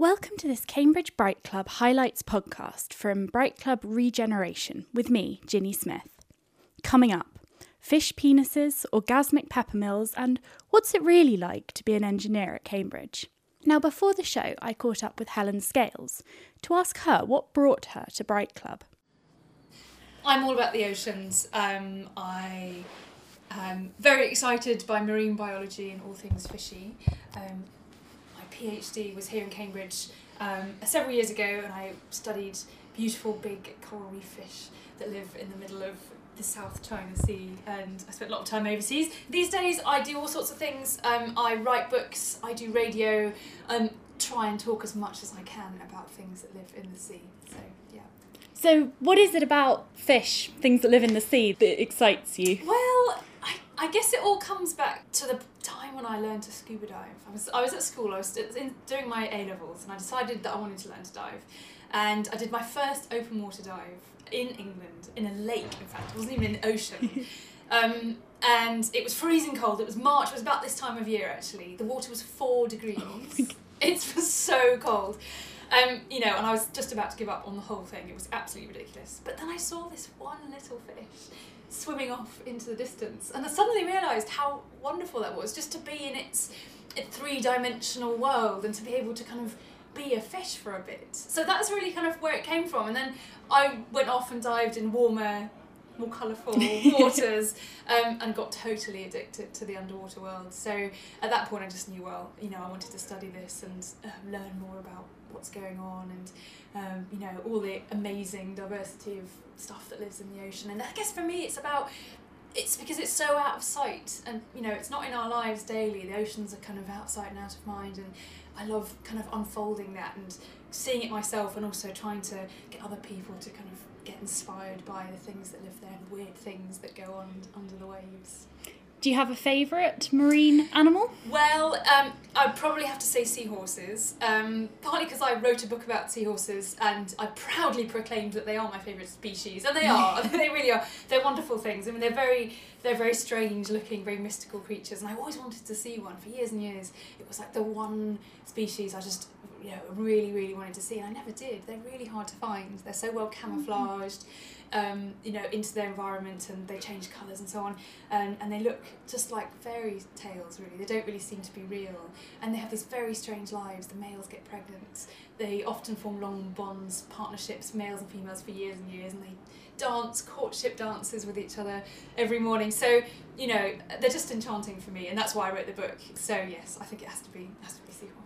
Welcome to this Cambridge Bright Club Highlights podcast from Bright Club Regeneration with me, Ginny Smith. Coming up, fish penises, orgasmic peppermills, and what's it really like to be an engineer at Cambridge? Now, before the show, I caught up with Helen Scales to ask her what brought her to Bright Club. I'm all about the oceans. Um, I am very excited by marine biology and all things fishy. Um, PhD was here in Cambridge um, several years ago, and I studied beautiful big coral reef fish that live in the middle of the South China Sea, and I spent a lot of time overseas. These days, I do all sorts of things. Um, I write books, I do radio, and try and talk as much as I can about things that live in the sea. So, yeah. So, what is it about fish, things that live in the sea, that excites you? Well, I, guess it all comes back to the time when I learned to scuba dive. I was, I was at school, I was in, doing my A levels, and I decided that I wanted to learn to dive. And I did my first open water dive in England, in a lake, in fact, it wasn't even in the ocean. Um, and it was freezing cold. It was March. It was about this time of year actually. The water was four degrees. Oh it was so cold. Um, you know, and I was just about to give up on the whole thing. It was absolutely ridiculous. But then I saw this one little fish swimming off into the distance, and I suddenly realised how wonderful that was just to be in its, its three dimensional world and to be able to kind of be a fish for a bit. So that's really kind of where it came from. And then I went off and dived in warmer, more colourful waters um, and got totally addicted to the underwater world. So at that point, I just knew, well, you know, I wanted to study this and uh, learn more about what's going on and, um, you know, all the amazing diversity of stuff that lives in the ocean. And I guess for me, it's about it's because it's so out of sight and you know it's not in our lives daily the oceans are kind of outside and out of mind and I love kind of unfolding that and seeing it myself and also trying to get other people to kind of get inspired by the things that live there and weird things that go on under the waves. Do you have a favourite marine animal? Well, um, I'd probably have to say seahorses, um, partly because I wrote a book about seahorses and I proudly proclaimed that they are my favourite species, and they are. they really are. They're wonderful things. I mean, they're very, they're very strange looking, very mystical creatures, and I always wanted to see one for years and years. It was like the one species I just, you know, really, really wanted to see, and I never did. They're really hard to find. They're so well camouflaged. Mm-hmm um, you know, into their environment and they change colours and so on. And, and they look just like fairy tales, really. They don't really seem to be real. And they have these very strange lives. The males get pregnant. They often form long bonds, partnerships, males and females, for years and years. And they dance, courtship dances with each other every morning. So, you know, they're just enchanting for me. And that's why I wrote the book. So, yes, I think it has to be, has to be seahorse.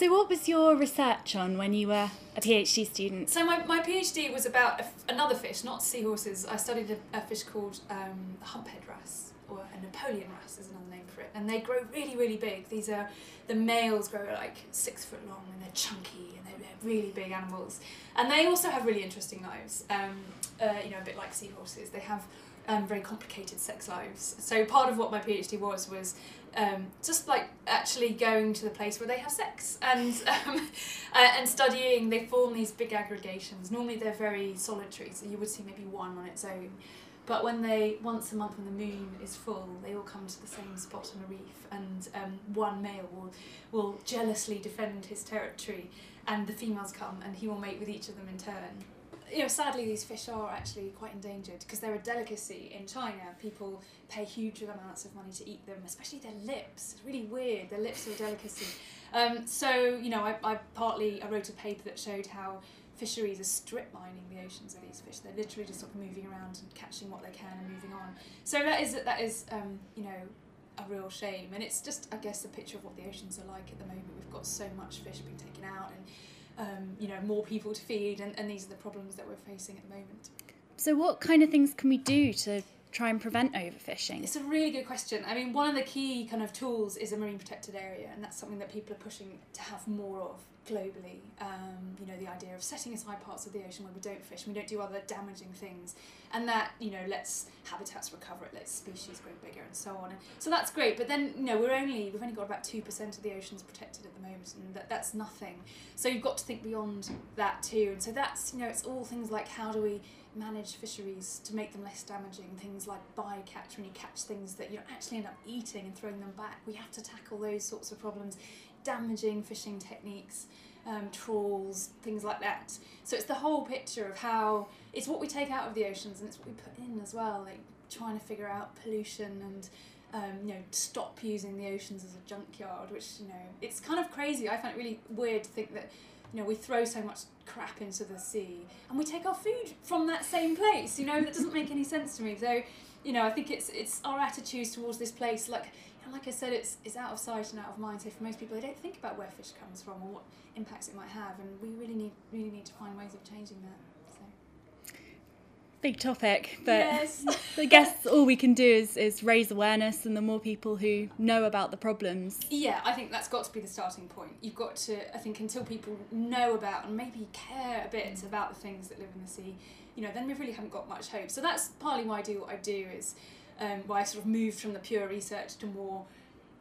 So, what was your research on when you were a PhD student? So, my, my PhD was about another fish, not seahorses. I studied a, a fish called um, humphead wrasse, or a Napoleon wrasse is another name for it. And they grow really, really big. These are, the males grow like six foot long and they're chunky and they're, they're really big animals. And they also have really interesting lives, um, uh, you know, a bit like seahorses. They have um, very complicated sex lives. So part of what my PhD was was um, just like actually going to the place where they have sex and um, uh, and studying. They form these big aggregations. Normally they're very solitary, so you would see maybe one on its own. But when they once a month when the moon is full, they all come to the same spot on a reef, and um, one male will will jealously defend his territory, and the females come, and he will mate with each of them in turn you know, sadly, these fish are actually quite endangered because they're a delicacy in China. People pay huge amounts of money to eat them, especially their lips. It's really weird. Their lips are a delicacy. Um, so, you know, I, I partly I wrote a paper that showed how fisheries are strip mining the oceans of these fish. They're literally just sort of moving around and catching what they can and moving on. So that is that is um, you know a real shame, and it's just I guess a picture of what the oceans are like at the moment. We've got so much fish being taken out and um, you know, more people to feed, and, and these are the problems that we're facing at the moment. So, what kind of things can we do to try and prevent overfishing? It's a really good question. I mean, one of the key kind of tools is a marine protected area, and that's something that people are pushing to have more of globally. Um, you know, the idea of setting aside parts of the ocean where we don't fish and we don't do other damaging things, and that you know lets habitats recover, it lets species grow bigger, and so on. And so that's great. But then you know we're only we've only got about two percent of the oceans protected at the moment, and that, that's nothing. So you've got to think beyond that too. And so that's you know it's all things like how do we manage fisheries to make them less damaging. Things like bycatch, when you catch things that you actually end up eating and throwing them back. We have to tackle those sorts of problems damaging fishing techniques, um, trawls, things like that. So it's the whole picture of how it's what we take out of the oceans and it's what we put in as well, like trying to figure out pollution and um, you know stop using the oceans as a junkyard, which you know it's kind of crazy. I find it really weird to think that you know we throw so much crap into the sea and we take our food from that same place. You know that doesn't make any sense to me. So you know I think it's it's our attitudes towards this place like. Like I said, it's, it's out of sight and out of mind. So for most people, they don't think about where fish comes from or what impacts it might have, and we really need really need to find ways of changing that. Big topic, but yes. I guess all we can do is, is raise awareness, and the more people who know about the problems. Yeah, I think that's got to be the starting point. You've got to, I think, until people know about and maybe care a bit about the things that live in the sea, you know, then we really haven't got much hope. So that's partly why I do what I do is um, why I sort of moved from the pure research to more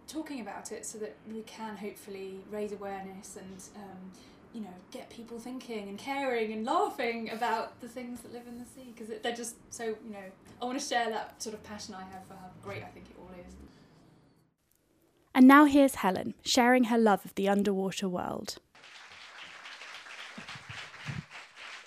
talking about it so that we can hopefully raise awareness and um, you know get people thinking and caring and laughing about the things that live in the sea because they're just so you know I want to share that sort of passion I have for how great I think it all is. And now here's Helen sharing her love of the underwater world.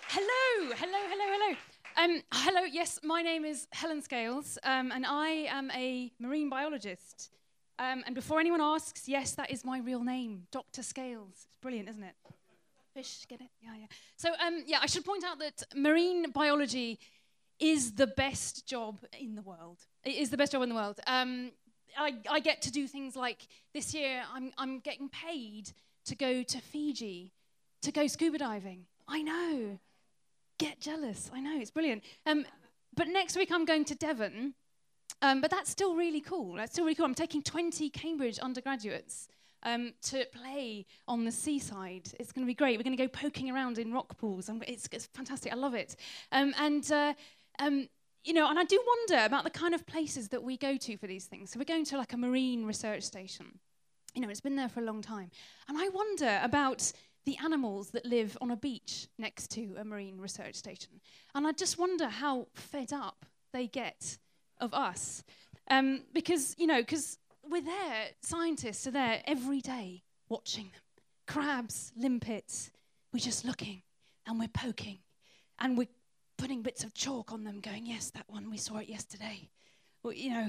Hello, hello, hello, hello. Um, hello, yes, my name is Helen Scales, um, and I am a marine biologist. Um, and before anyone asks, yes, that is my real name, Dr. Scales. It's brilliant, isn't it? Fish, get it? Yeah, yeah. So, um, yeah, I should point out that marine biology is the best job in the world. It is the best job in the world. Um, I, I get to do things like this year, I'm, I'm getting paid to go to Fiji to go scuba diving. I know. Get jealous. I know, it's brilliant. Um, but next week, I'm going to Devon um, but that's still really cool. That's still really cool. I'm taking 20 Cambridge undergraduates um, to play on the seaside. It's going to be great. We're going to go poking around in rock pools. It's, it's, fantastic. I love it. Um, and, uh, um, you know, and I do wonder about the kind of places that we go to for these things. So we're going to like a marine research station. You know, it's been there for a long time. And I wonder about the animals that live on a beach next to a marine research station. And I just wonder how fed up they get of us. Um, because, you know, because we're there, scientists are there every day watching them. Crabs, limpets, we're just looking and we're poking and we're putting bits of chalk on them, going, yes, that one, we saw it yesterday. Well, you know,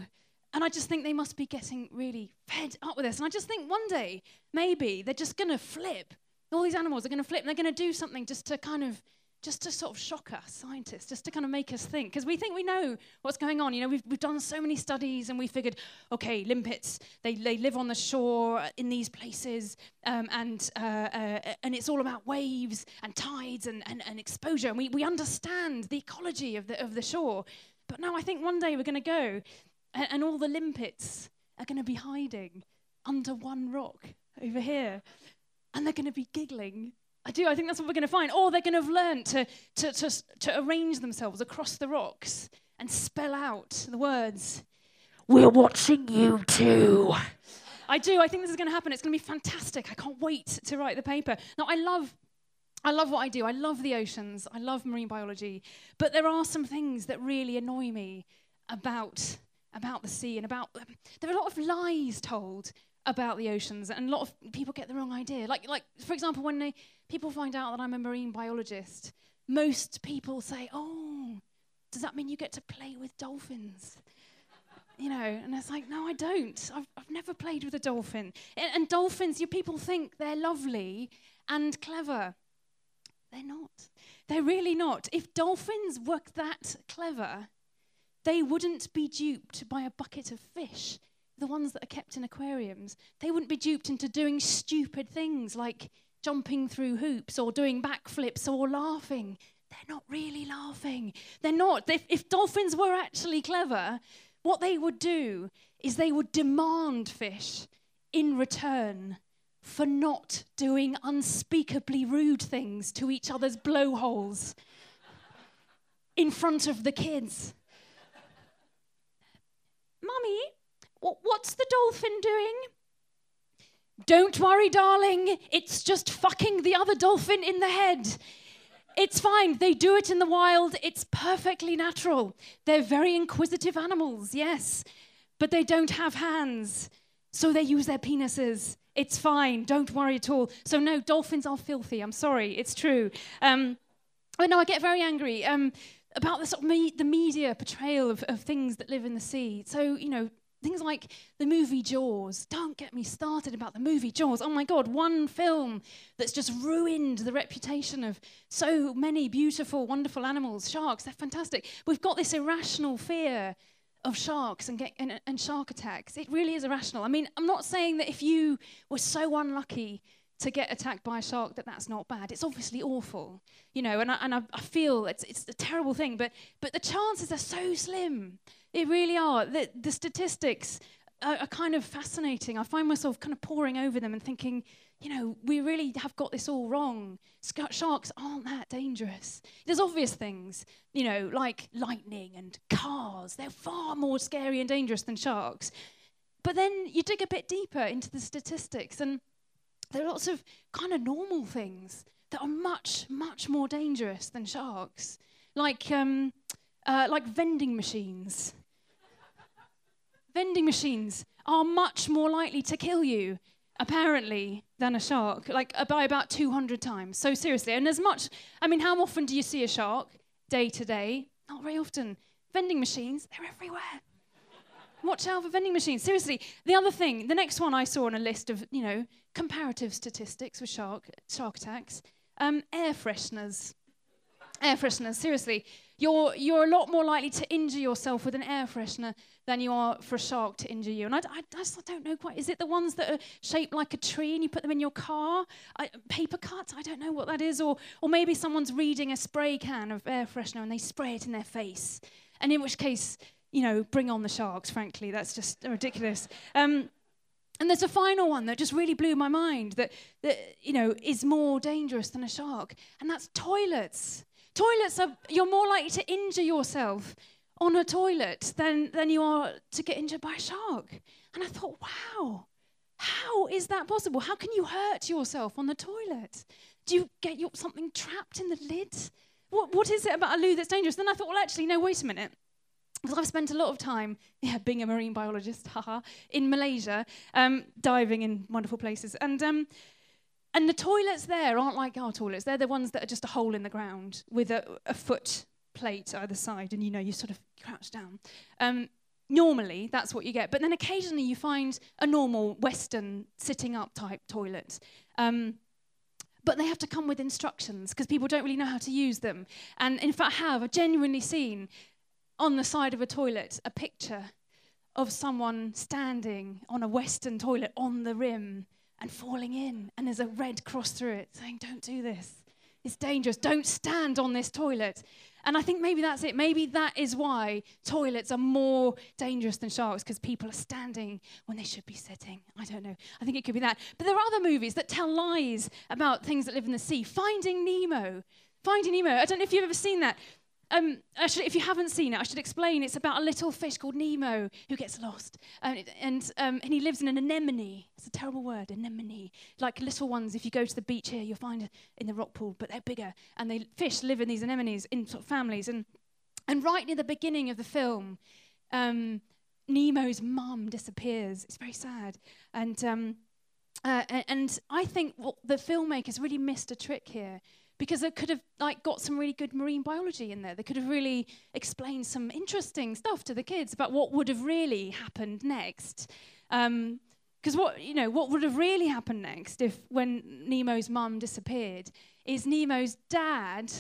and I just think they must be getting really fed up with this. And I just think one day, maybe they're just going to flip. All these animals are going to flip and they're going to do something just to kind of just to sort of shock us scientists, just to kind of make us think, because we think we know what's going on. You know, we've, we've done so many studies and we figured, okay, limpets, they, they live on the shore in these places, um, and, uh, uh, and it's all about waves and tides and, and, and exposure. And we, we understand the ecology of the, of the shore. But now I think one day we're going to go and, and all the limpets are going to be hiding under one rock over here. And they're going to be giggling I do. I think that's what we're going to find. Or they're going to have learned to, to, to, to arrange themselves across the rocks and spell out the words, We're watching you too. I do. I think this is going to happen. It's going to be fantastic. I can't wait to write the paper. Now, I love. I love what I do. I love the oceans. I love marine biology. But there are some things that really annoy me about, about the sea and about. Um, there are a lot of lies told about the oceans, and a lot of people get the wrong idea. Like, like for example, when they, people find out that I'm a marine biologist, most people say, "Oh, does that mean you get to play with dolphins?" You know, and it's like, no, I don't. I've, I've never played with a dolphin. And, and dolphins, you people think they're lovely and clever. They're not. They're really not. If dolphins were that clever, they wouldn't be duped by a bucket of fish the ones that are kept in aquariums, they wouldn't be duped into doing stupid things like jumping through hoops or doing backflips or laughing. They're not really laughing. They're not. If, if dolphins were actually clever, what they would do is they would demand fish in return for not doing unspeakably rude things to each other's blowholes in front of the kids. Mummy, What's the dolphin doing? Don't worry, darling. It's just fucking the other dolphin in the head. It's fine. They do it in the wild. It's perfectly natural. They're very inquisitive animals, yes. But they don't have hands. So they use their penises It's fine. Don't worry at all. So, no, dolphins are filthy. I'm sorry. It's true. Um, but no, I get very angry um, about the, sort of me- the media portrayal of, of things that live in the sea. So, you know, things like the movie Jaws. Don't get me started about the movie Jaws. Oh my God, one film that's just ruined the reputation of so many beautiful, wonderful animals. Sharks, they're fantastic. We've got this irrational fear of sharks and, get, and, and shark attacks. It really is irrational. I mean, I'm not saying that if you were so unlucky to get attacked by a shark that that's not bad. It's obviously awful, you know, and I, and I, I feel it's, it's a terrible thing, but, but the chances are so slim. They really are. The, the statistics are, are kind of fascinating. I find myself kind of poring over them and thinking, you know, we really have got this all wrong. Sharks aren't that dangerous. There's obvious things, you know, like lightning and cars. They're far more scary and dangerous than sharks. But then you dig a bit deeper into the statistics, and there are lots of kind of normal things that are much, much more dangerous than sharks, like, um, uh, like vending machines vending machines are much more likely to kill you, apparently, than a shark, like uh, by about 200 times. So, seriously, and as much, I mean, how often do you see a shark day to day? Not very often. Vending machines, they're everywhere. Watch out for vending machines. Seriously, the other thing, the next one I saw on a list of, you know, comparative statistics with shark, shark attacks, um, air fresheners. Air fresheners, seriously. You're, you're a lot more likely to injure yourself with an air freshener than you are for a shark to injure you. And I, I, just don't know quite. Is it the ones that are shaped like a tree and you put them in your car? I, paper cuts? I don't know what that is. Or, or maybe someone's reading a spray can of air freshener and they spray it in their face. And in which case, you know, bring on the sharks, frankly. That's just ridiculous. Um, and there's a final one that just really blew my mind that, that, you know, is more dangerous than a shark, and that's toilets. Toilets are, you're more likely to injure yourself on a toilet than, than you are to get injured by a shark. And I thought, wow, how is that possible? How can you hurt yourself on the toilet? Do you get your, something trapped in the lid? What, what is it about a loo that's dangerous? Then I thought, well, actually, no, wait a minute. Because I've spent a lot of time, yeah, being a marine biologist, haha, in Malaysia, um, diving in wonderful places. And, um, and the toilets there aren't like our toilets. They're the ones that are just a hole in the ground with a, a foot plate either side, and you know, you sort of crouch down. Um, normally, that's what you get. But then occasionally you find a normal Western sitting up type toilet. Um, but they have to come with instructions because people don't really know how to use them. And in fact, have I have genuinely seen on the side of a toilet a picture of someone standing on a Western toilet on the rim and falling in, and there's a red cross through it saying, Don't do this. It's dangerous. Don't stand on this toilet. And I think maybe that's it. Maybe that is why toilets are more dangerous than sharks because people are standing when they should be sitting. I don't know. I think it could be that. But there are other movies that tell lies about things that live in the sea. Finding Nemo. Finding Nemo. I don't know if you've ever seen that. Um, actually, if you haven't seen it, I should explain. It's about a little fish called Nemo who gets lost, um, and um, and he lives in an anemone. It's a terrible word, anemone. Like little ones, if you go to the beach here, you'll find in the rock pool, but they're bigger. And the fish live in these anemones in sort of families. And and right near the beginning of the film, um, Nemo's mum disappears. It's very sad, and um, uh, and I think the filmmakers really missed a trick here because it could have like got some really good marine biology in there. They could have really explained some interesting stuff to the kids about what would have really happened next. Because um, what you know, what would have really happened next if when Nemo's mum disappeared is Nemo's dad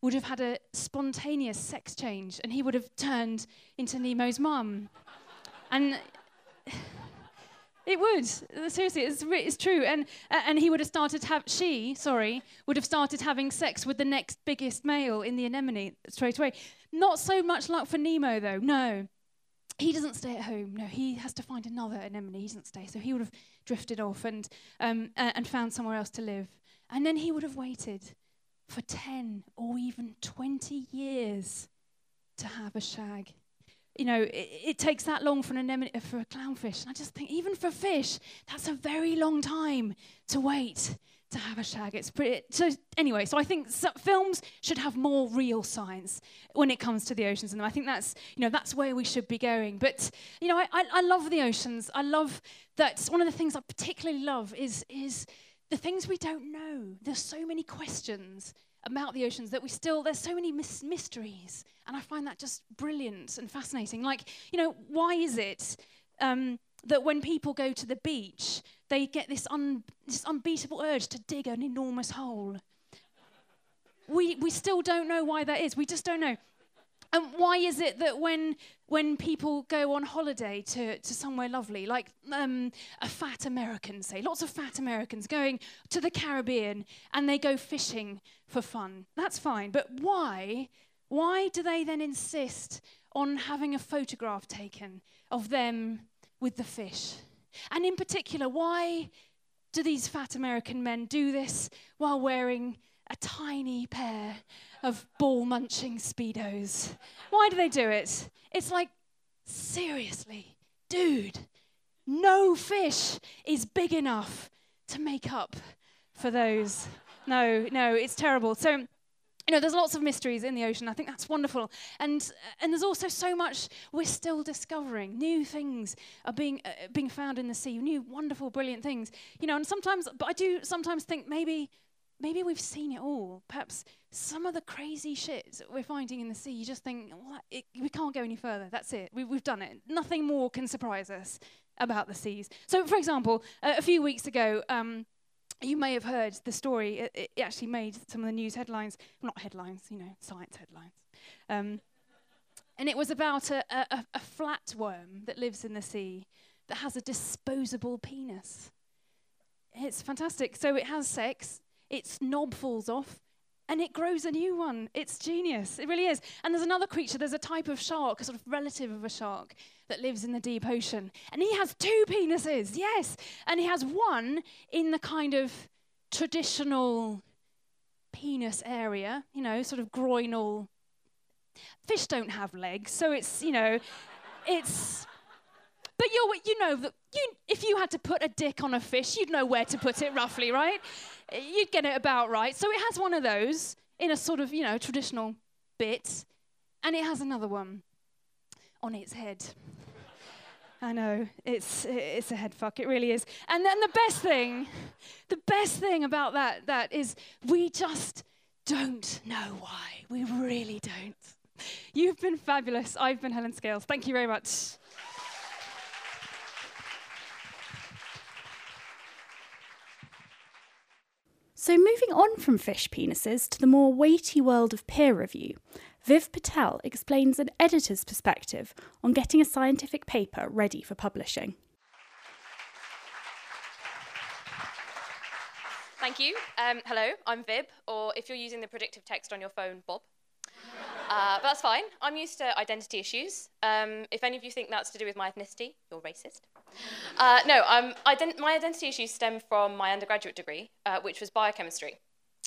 would have had a spontaneous sex change and he would have turned into Nemo's mum. and it would. Seriously, it's, it's true. And, uh, and he would have started have she, sorry, would have started having sex with the next biggest male in the anemone straight away. Not so much luck for Nemo, though. No. He doesn't stay at home. No, he has to find another anemone. He doesn't stay. So he would have drifted off and, um, uh, and found somewhere else to live. And then he would have waited for 10 or even 20 years to have a shag you know, it, it, takes that long for an anemone, for a clownfish. And I just think, even for fish, that's a very long time to wait to have a shag. It's pretty. So anyway, so I think so films should have more real science when it comes to the oceans, and I think that's you know that's where we should be going. But you know, I, I, I love the oceans. I love that. One of the things I particularly love is is the things we don't know. There's so many questions about the oceans that we still there's so many mis- mysteries, and I find that just brilliant and fascinating. Like you know, why is it? Um, that when people go to the beach, they get this, un, this unbeatable urge to dig an enormous hole. We, we still don't know why that is. We just don't know. And why is it that when when people go on holiday to, to somewhere lovely, like um, a fat American, say, lots of fat Americans going to the Caribbean and they go fishing for fun, that's fine. But why? Why do they then insist on having a photograph taken of them with the fish? And in particular, why do these fat American men do this while wearing a tiny pair of ball munching Speedos? Why do they do it? It's like, seriously, dude, no fish is big enough to make up for those. No, no, it's terrible. So, you know, there's lots of mysteries in the ocean. I think that's wonderful. And, and there's also so much we're still discovering. New things are being, uh, being found in the sea, new, wonderful, brilliant things. You know, and sometimes, but I do sometimes think maybe, maybe we've seen it all. Perhaps some of the crazy shit we're finding in the sea, you just think, well, it, we can't go any further. That's it. We, we've done it. Nothing more can surprise us about the seas. So, for example, uh, a few weeks ago, um, you may have heard the story. It, it, actually made some of the news headlines, well, not headlines, you know, science headlines. Um, and it was about a, a, a flatworm that lives in the sea that has a disposable penis. It's fantastic. So it has sex, its knob falls off, and it grows a new one. It's genius. It really is. And there's another creature, there's a type of shark, a sort of relative of a shark, that lives in the deep ocean. And he has two penises, yes. And he has one in the kind of traditional penis area, you know, sort of groinal. Fish don't have legs, so it's, you know, it's. But you you know that you, if you had to put a dick on a fish, you'd know where to put it roughly, right? You'd get it about right. So it has one of those in a sort of, you know, traditional bit, and it has another one on its head. I know it's it's a head fuck. It really is. And then the best thing, the best thing about that that is we just don't know why. We really don't. You've been fabulous. I've been Helen Scales. Thank you very much. So, moving on from fish penises to the more weighty world of peer review, Viv Patel explains an editor's perspective on getting a scientific paper ready for publishing. Thank you. Um, hello, I'm Viv, or if you're using the predictive text on your phone, Bob. Uh, but that's fine. I'm used to identity issues. Um, if any of you think that's to do with my ethnicity, you're racist. Uh, no, um, ident- my identity issues stem from my undergraduate degree, uh, which was biochemistry,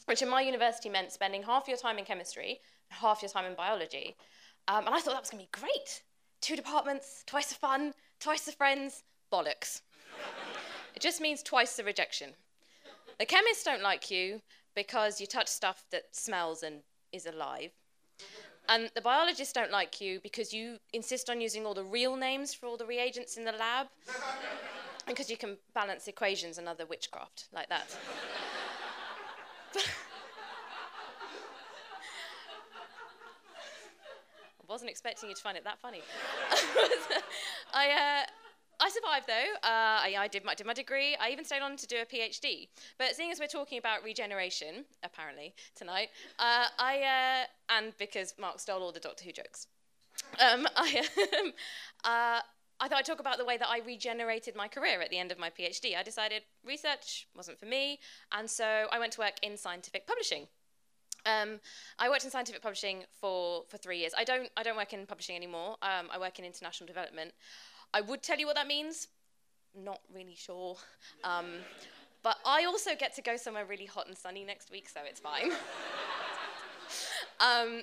which in my university meant spending half your time in chemistry half your time in biology. Um, and I thought that was going to be great. Two departments, twice the fun, twice the friends, bollocks. it just means twice the rejection. The chemists don't like you because you touch stuff that smells and is alive. And the biologists don't like you because you insist on using all the real names for all the reagents in the lab. because you can balance equations and other witchcraft like that. I wasn't expecting you to find it that funny. I, uh, I survived though. Uh, I, I, did, my, did my degree. I even stayed on to do a PhD. But seeing as we're talking about regeneration, apparently, tonight, uh, I, uh, and because Mark stole all the Doctor Who jokes, um, I, uh, I thought I'd talk about the way that I regenerated my career at the end of my PhD. I decided research wasn't for me, and so I went to work in scientific publishing. Um, I worked in scientific publishing for, for three years. I don't, I don't work in publishing anymore. Um, I work in international development. I would tell you what that means. Not really sure. Um, but I also get to go somewhere really hot and sunny next week, so it's fine. Um,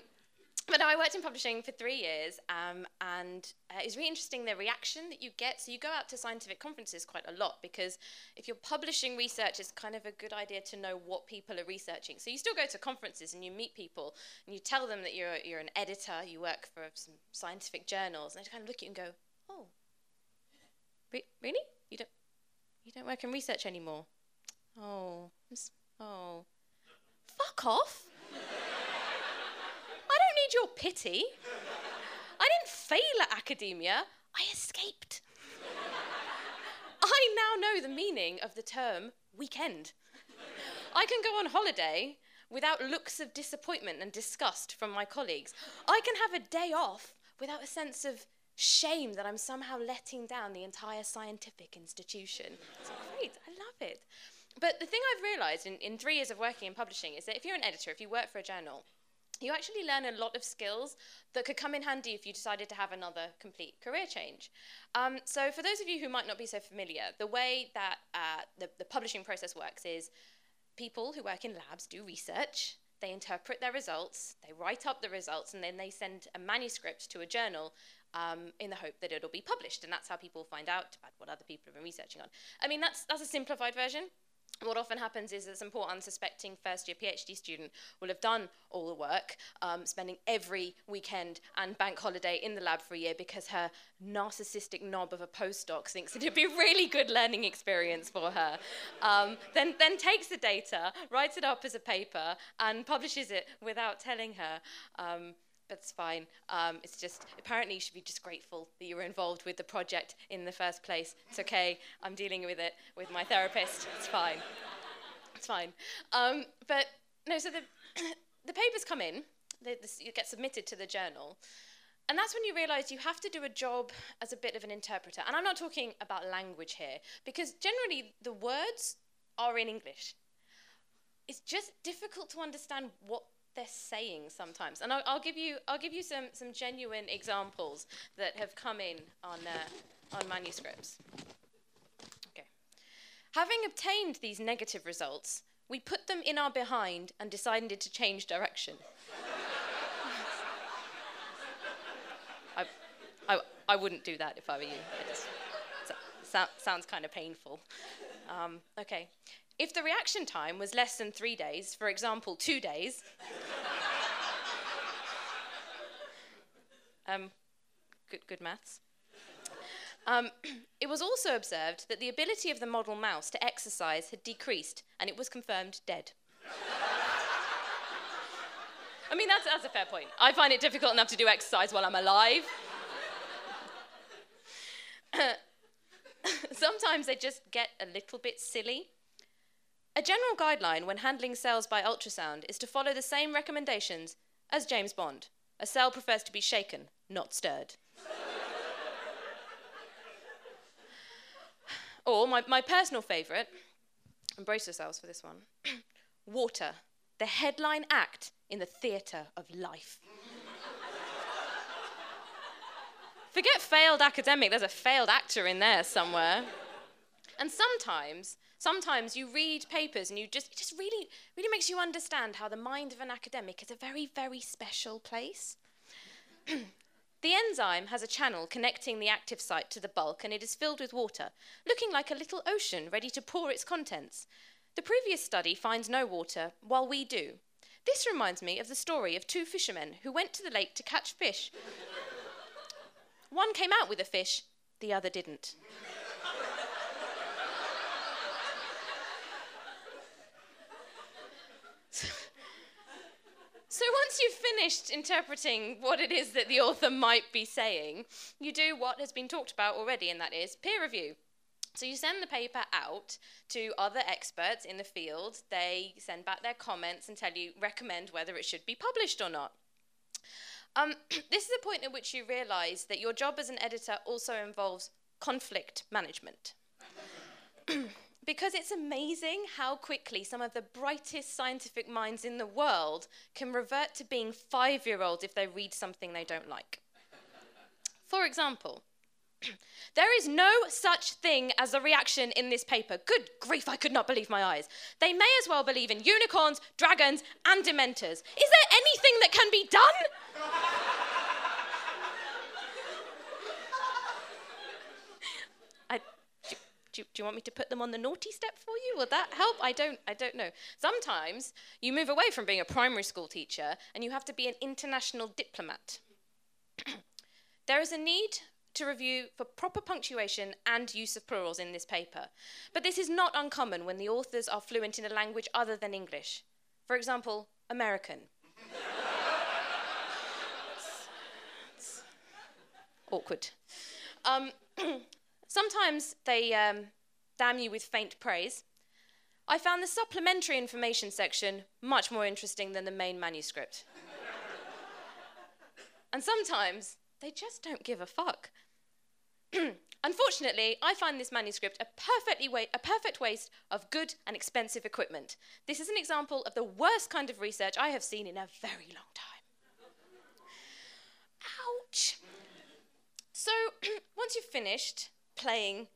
but I worked in publishing for three years, um, and uh, it's really interesting the reaction that you get. So you go out to scientific conferences quite a lot because if you're publishing research, it's kind of a good idea to know what people are researching. So you still go to conferences and you meet people and you tell them that you're you're an editor, you work for some scientific journals, and they kind of look at you and go, "Oh, re- really? You don't you don't work in research anymore? Oh, oh, fuck off." I don't need your pity. I didn't fail at academia, I escaped. I now know the meaning of the term weekend. I can go on holiday without looks of disappointment and disgust from my colleagues. I can have a day off without a sense of shame that I'm somehow letting down the entire scientific institution. It's great, I love it. But the thing I've realised in, in three years of working in publishing is that if you're an editor, if you work for a journal, you actually learn a lot of skills that could come in handy if you decided to have another complete career change. Um, so, for those of you who might not be so familiar, the way that uh, the, the publishing process works is people who work in labs do research, they interpret their results, they write up the results, and then they send a manuscript to a journal um, in the hope that it'll be published. And that's how people find out about what other people have been researching on. I mean, that's, that's a simplified version what often happens is that some poor unsuspecting first year PhD student will have done all the work, um, spending every weekend and bank holiday in the lab for a year because her narcissistic knob of a postdoc thinks it'd be a really good learning experience for her. Um, then, then takes the data, writes it up as a paper, and publishes it without telling her. Um, that's fine. Um, it's just apparently you should be just grateful that you were involved with the project in the first place. It's okay. I'm dealing with it with my therapist. It's fine. It's fine. Um, but no, so the the papers come in. They, this, you get submitted to the journal. And that's when you realize you have to do a job as a bit of an interpreter. And I'm not talking about language here, because generally the words are in English. It's just difficult to understand what they're saying sometimes. And I'll, I'll, give you I'll give you some some genuine examples that have come in on uh, on manuscripts. Okay. Having obtained these negative results, we put them in our behind and decided to change direction. I, I, I wouldn't do that if I were you. It so, sounds kind of painful. Um, okay. If the reaction time was less than three days, for example, two days, um, good, good maths. Um, it was also observed that the ability of the model mouse to exercise had decreased, and it was confirmed dead. I mean, that's, that's a fair point. I find it difficult enough to do exercise while I'm alive. Sometimes they just get a little bit silly. A general guideline when handling cells by ultrasound is to follow the same recommendations as James Bond. A cell prefers to be shaken, not stirred. or my, my personal favourite, embrace yourselves for this one water, the headline act in the theatre of life. Forget failed academic, there's a failed actor in there somewhere. And sometimes Sometimes you read papers and you just, it just really, really makes you understand how the mind of an academic is a very, very special place. the enzyme has a channel connecting the active site to the bulk and it is filled with water, looking like a little ocean ready to pour its contents. The previous study finds no water, while we do. This reminds me of the story of two fishermen who went to the lake to catch fish. One came out with a fish, the other didn't. So once you've finished interpreting what it is that the author might be saying, you do what has been talked about already, and that is peer review. So you send the paper out to other experts in the field. They send back their comments and tell you, recommend whether it should be published or not. Um, this is a point at which you realize that your job as an editor also involves conflict management. because it's amazing how quickly some of the brightest scientific minds in the world can revert to being five year olds if they read something they don't like. For example, There is no such thing as a reaction in this paper. Good grief, I could not believe my eyes. They may as well believe in unicorns, dragons, and dementors. Is there anything that can be done? Do, do, you want me to put them on the naughty step for you? Will that help? I don't, I don't know. Sometimes you move away from being a primary school teacher and you have to be an international diplomat. there is a need to review for proper punctuation and use of plurals in this paper. But this is not uncommon when the authors are fluent in a language other than English. For example, American. it's, it's awkward. Um, sometimes they um, damn you with faint praise. I found the supplementary information section much more interesting than the main manuscript. and sometimes they just don't give a fuck. Unfortunately, I find this manuscript a, perfectly wa- a perfect waste of good and expensive equipment. This is an example of the worst kind of research I have seen in a very long time. Ouch! So, once you've finished playing,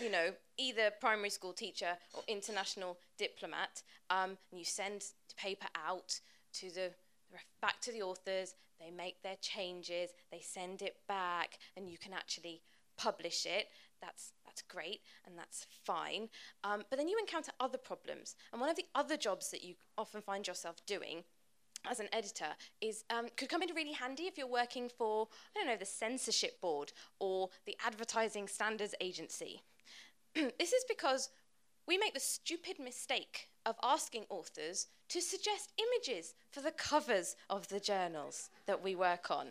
you know, either primary school teacher or international diplomat, um, and you send the paper out to the back to the authors, they make their changes, they send it back, and you can actually publish it. That's that's great and that's fine. Um, but then you encounter other problems, and one of the other jobs that you often find yourself doing as an editor is um, could come in really handy if you're working for I don't know the censorship board or the advertising standards agency. this is because we make the stupid mistake of asking authors to suggest images for the covers of the journals that we work on.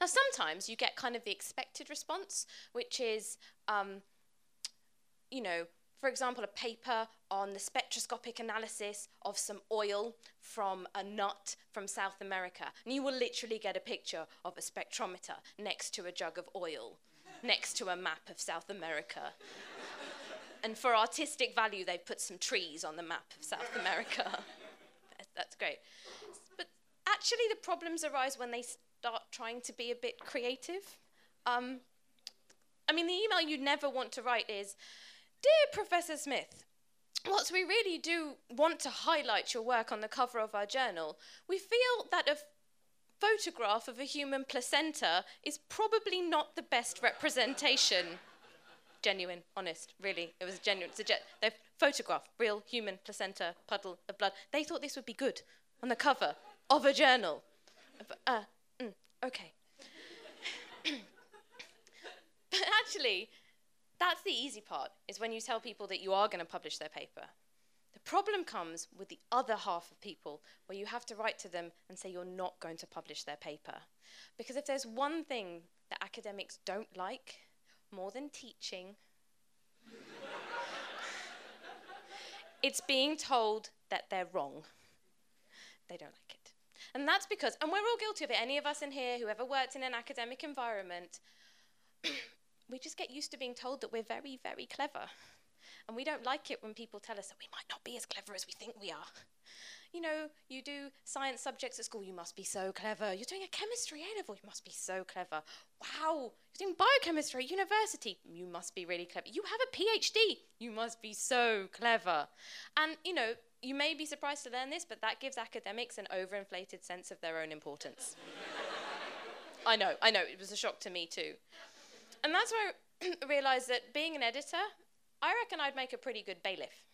Now, sometimes you get kind of the expected response, which is, um, you know, for example, a paper on the spectroscopic analysis of some oil from a nut from South America. And you will literally get a picture of a spectrometer next to a jug of oil, next to a map of South America. and for artistic value, they've put some trees on the map of South America. That's great. But actually, the problems arise when they start trying to be a bit creative. Um, I mean, the email you never want to write is Dear Professor Smith, whilst we really do want to highlight your work on the cover of our journal, we feel that a photograph of a human placenta is probably not the best representation. genuine, honest, really. It was genuine. A ge- they photograph real human placenta puddle of blood. They thought this would be good on the cover of a journal. Uh, mm, okay. but actually, that's the easy part, is when you tell people that you are going to publish their paper. The problem comes with the other half of people, where you have to write to them and say you're not going to publish their paper. Because if there's one thing that academics don't like more than teaching, it's being told that they're wrong. They don't like it. And that's because, and we're all guilty of it, any of us in here who ever worked in an academic environment, we just get used to being told that we're very, very clever. And we don't like it when people tell us that we might not be as clever as we think we are. You know, you do science subjects at school, you must be so clever. You're doing a chemistry A level, you must be so clever. Wow, you're doing biochemistry at university, you must be really clever. You have a PhD, you must be so clever. And, you know, you may be surprised to learn this, but that gives academics an overinflated sense of their own importance. I know, I know, it was a shock to me too. And that's where I realised that being an editor, I reckon I'd make a pretty good bailiff.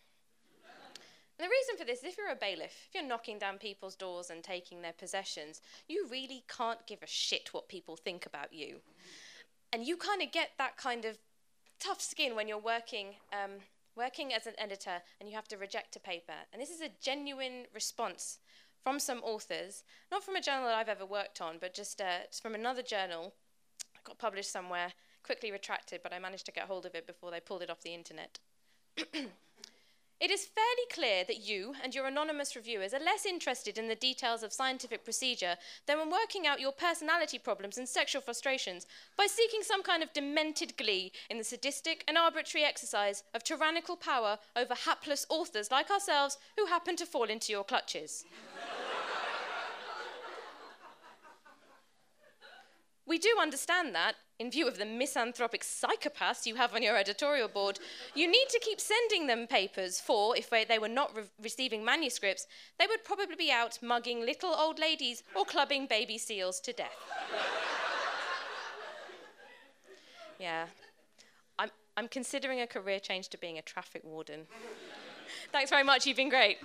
And the reason for this is if you're a bailiff, if you're knocking down people's doors and taking their possessions, you really can't give a shit what people think about you. And you kind of get that kind of tough skin when you're working, um, working as an editor and you have to reject a paper. And this is a genuine response from some authors, not from a journal that I've ever worked on, but just, uh, from another journal. It got published somewhere, quickly retracted, but I managed to get hold of it before they pulled it off the internet. It is fairly clear that you and your anonymous reviewers are less interested in the details of scientific procedure than in working out your personality problems and sexual frustrations by seeking some kind of demented glee in the sadistic and arbitrary exercise of tyrannical power over hapless authors like ourselves who happen to fall into your clutches. we do understand that, in view of the misanthropic psychopaths you have on your editorial board, you need to keep sending them papers, for if they were not re- receiving manuscripts, they would probably be out mugging little old ladies or clubbing baby seals to death. yeah. I'm, I'm considering a career change to being a traffic warden. Thanks very much, you've been great.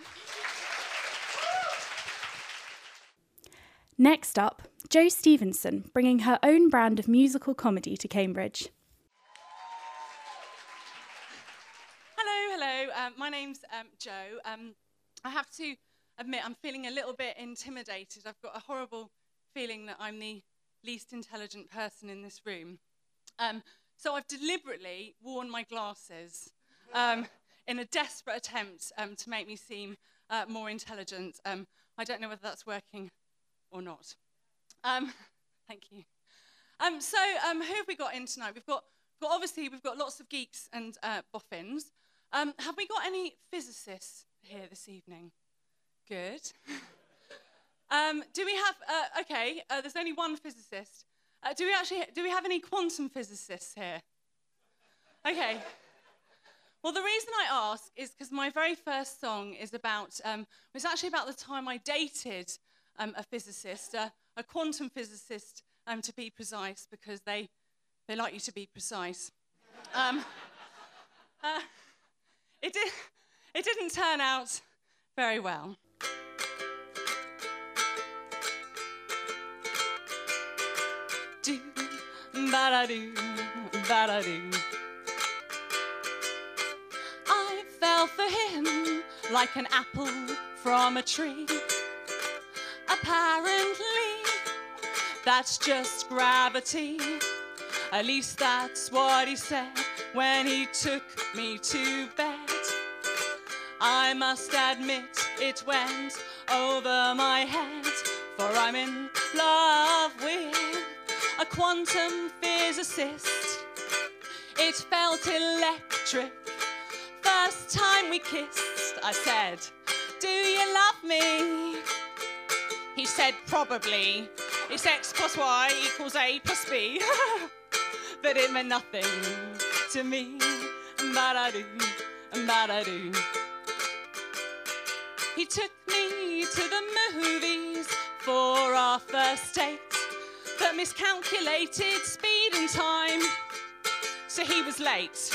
Next up, Jo Stevenson, bringing her own brand of musical comedy to Cambridge. Hello, hello. Um, my name's um, Jo. Um, I have to admit, I'm feeling a little bit intimidated. I've got a horrible feeling that I'm the least intelligent person in this room. Um, so I've deliberately worn my glasses um, in a desperate attempt um, to make me seem uh, more intelligent. I don't know whether that's working or not. Um, thank you. Um, so, um, who have we got in tonight? We've got, got obviously, we've got lots of geeks and uh, boffins. Um, have we got any physicists here this evening? Good. Um, do we have, uh, okay, uh, there's only one physicist. Uh, do we actually, do we have any quantum physicists here? Okay. Well, the reason I ask is because my very first song is about, um, was actually about the time I dated um, a physicist, uh, a quantum physicist, um, to be precise, because they, they like you to be precise. Um, uh, it, did, it didn't turn out very well. Do, ba do, ba do. I fell for him like an apple from a tree. Apparently, that's just gravity. At least that's what he said when he took me to bed. I must admit it went over my head, for I'm in love with a quantum physicist. It felt electric. First time we kissed, I said, Do you love me? He said probably. It's x plus y equals a plus b. but it meant nothing to me. He took me to the movies for our first date, but miscalculated speed and time. So he was late.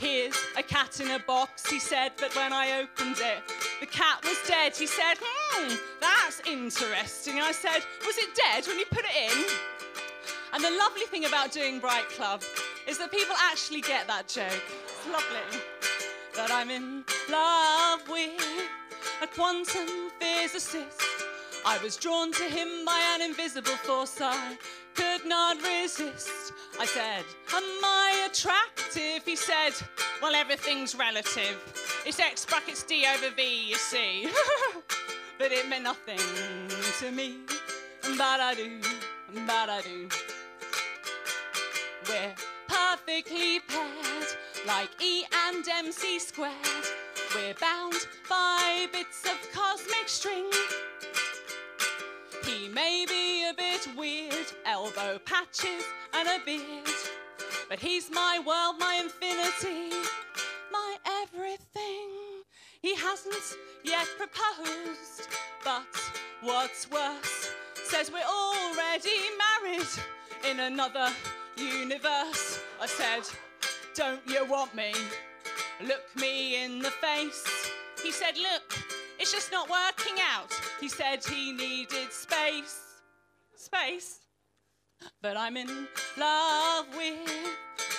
Here's a cat in a box, he said, but when I opened it, the cat was dead. He said, hmm, that's interesting. I said, was it dead when you put it in? And the lovely thing about doing Bright Club is that people actually get that joke. It's lovely. That I'm in love with a quantum physicist. I was drawn to him by an invisible force I could not resist. I said, Am I attractive? He said, Well, everything's relative. It's X brackets D over V, you see. but it meant nothing to me. But I do, but I do. We're perfectly paired, like E and MC squared. We're bound by bits of cosmic string. He may be a bit weird, elbow patches and a beard. But he's my world, my infinity. He hasn't yet proposed, but what's worse, says we're already married in another universe. I said, Don't you want me? Look me in the face. He said, Look, it's just not working out. He said he needed space. Space? But I'm in love with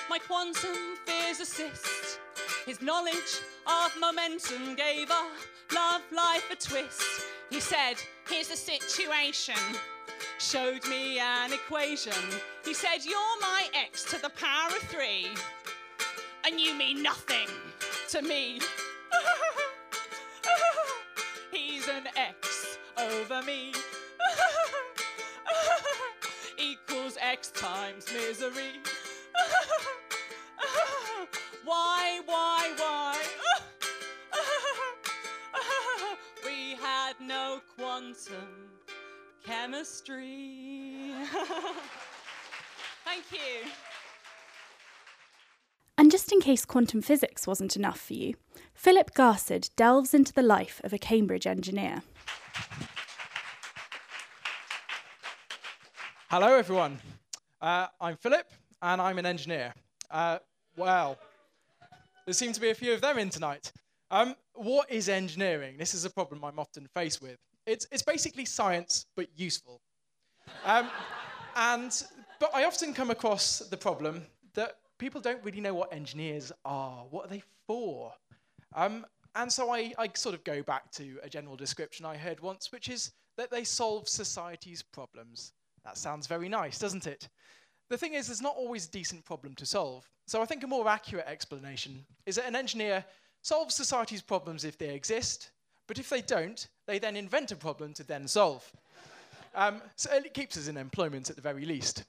my quantum physicist. His knowledge of momentum gave our love life a twist. He said, Here's the situation. Showed me an equation. He said, You're my x to the power of three. And you mean nothing to me. He's an x over me. Equals x times misery. why, why, no quantum chemistry. Thank you. And just in case quantum physics wasn't enough for you, Philip Garsed delves into the life of a Cambridge engineer. Hello, everyone. Uh, I'm Philip, and I'm an engineer. Uh, well, there seem to be a few of them in tonight. Um, what is engineering? This is a problem I'm often faced with. It's, it's basically science, but useful. Um, and, but I often come across the problem that people don't really know what engineers are. What are they for? Um, and so I, I sort of go back to a general description I heard once, which is that they solve society's problems. That sounds very nice, doesn't it? The thing is, there's not always a decent problem to solve. So I think a more accurate explanation is that an engineer solves society's problems if they exist, but if they don't, they then invent a problem to then solve. Um, so it keeps us in employment at the very least.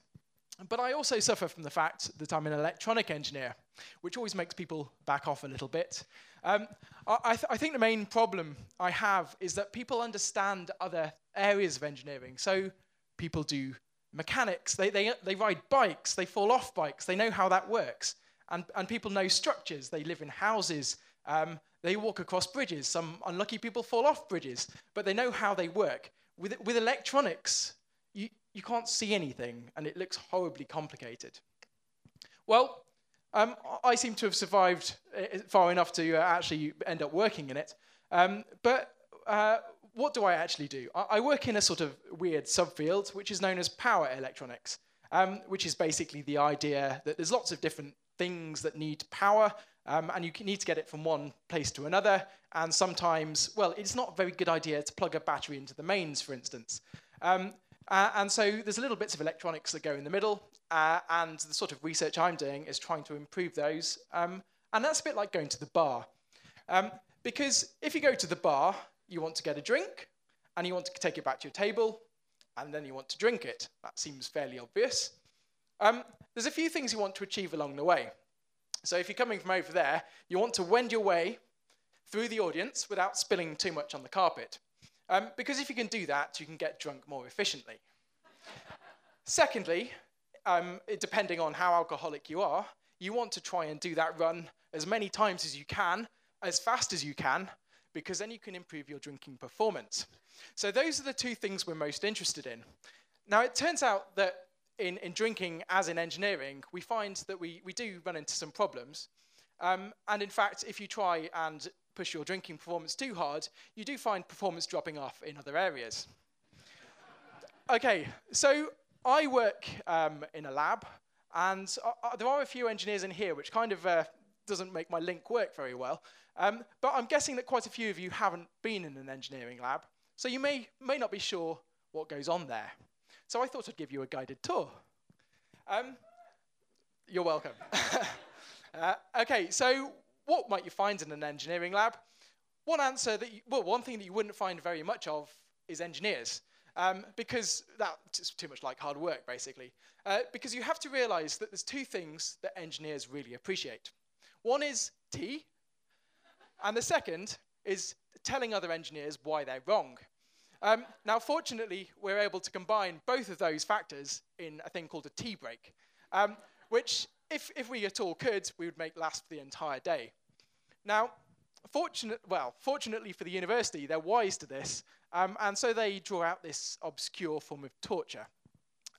But I also suffer from the fact that I'm an electronic engineer, which always makes people back off a little bit. Um, I, th I, think the main problem I have is that people understand other areas of engineering. So people do mechanics, they, they, they ride bikes, they fall off bikes, they know how that works. And, and people know structures, they live in houses, um, they walk across bridges. Some unlucky people fall off bridges, but they know how they work. With, with electronics, you, you can't see anything, and it looks horribly complicated. Well, um, I seem to have survived uh, far enough to uh, actually end up working in it. Um, but uh, what do I actually do? I, I, work in a sort of weird subfield, which is known as power electronics, um, which is basically the idea that there's lots of different things that need power, um, and you need to get it from one place to another. And sometimes, well, it's not a very good idea to plug a battery into the mains, for instance. Um, uh, and so there's little bits of electronics that go in the middle, uh, and the sort of research I'm doing is trying to improve those. Um, and that's a bit like going to the bar. Um, because if you go to the bar, you want to get a drink, and you want to take it back to your table, and then you want to drink it. That seems fairly obvious. Um, there's a few things you want to achieve along the way. So if you're coming from over there, you want to wend your way through the audience without spilling too much on the carpet. Um, because if you can do that, you can get drunk more efficiently. Secondly, um, depending on how alcoholic you are, you want to try and do that run as many times as you can, as fast as you can, because then you can improve your drinking performance. So those are the two things we're most interested in. Now, it turns out that in, in drinking, as in engineering, we find that we, we do run into some problems. Um, and in fact, if you try and push your drinking performance too hard, you do find performance dropping off in other areas. okay, so I work um, in a lab, and uh, there are a few engineers in here, which kind of uh, doesn't make my link work very well. Um, but I'm guessing that quite a few of you haven't been in an engineering lab, so you may, may not be sure what goes on there. So I thought I'd give you a guided tour. Um, you're welcome. uh, okay, so what might you find in an engineering lab? One answer that, you, well, one thing that you wouldn't find very much of is engineers. Um, because that's too much like hard work, basically. Uh, because you have to realize that there's two things that engineers really appreciate. One is tea, and the second is telling other engineers why they're wrong. Um, now, fortunately, we're able to combine both of those factors in a thing called a tea break, um, which, if, if we at all could, we would make last for the entire day. Now, fortunate, well, fortunately for the university, they're wise to this, um, and so they draw out this obscure form of torture.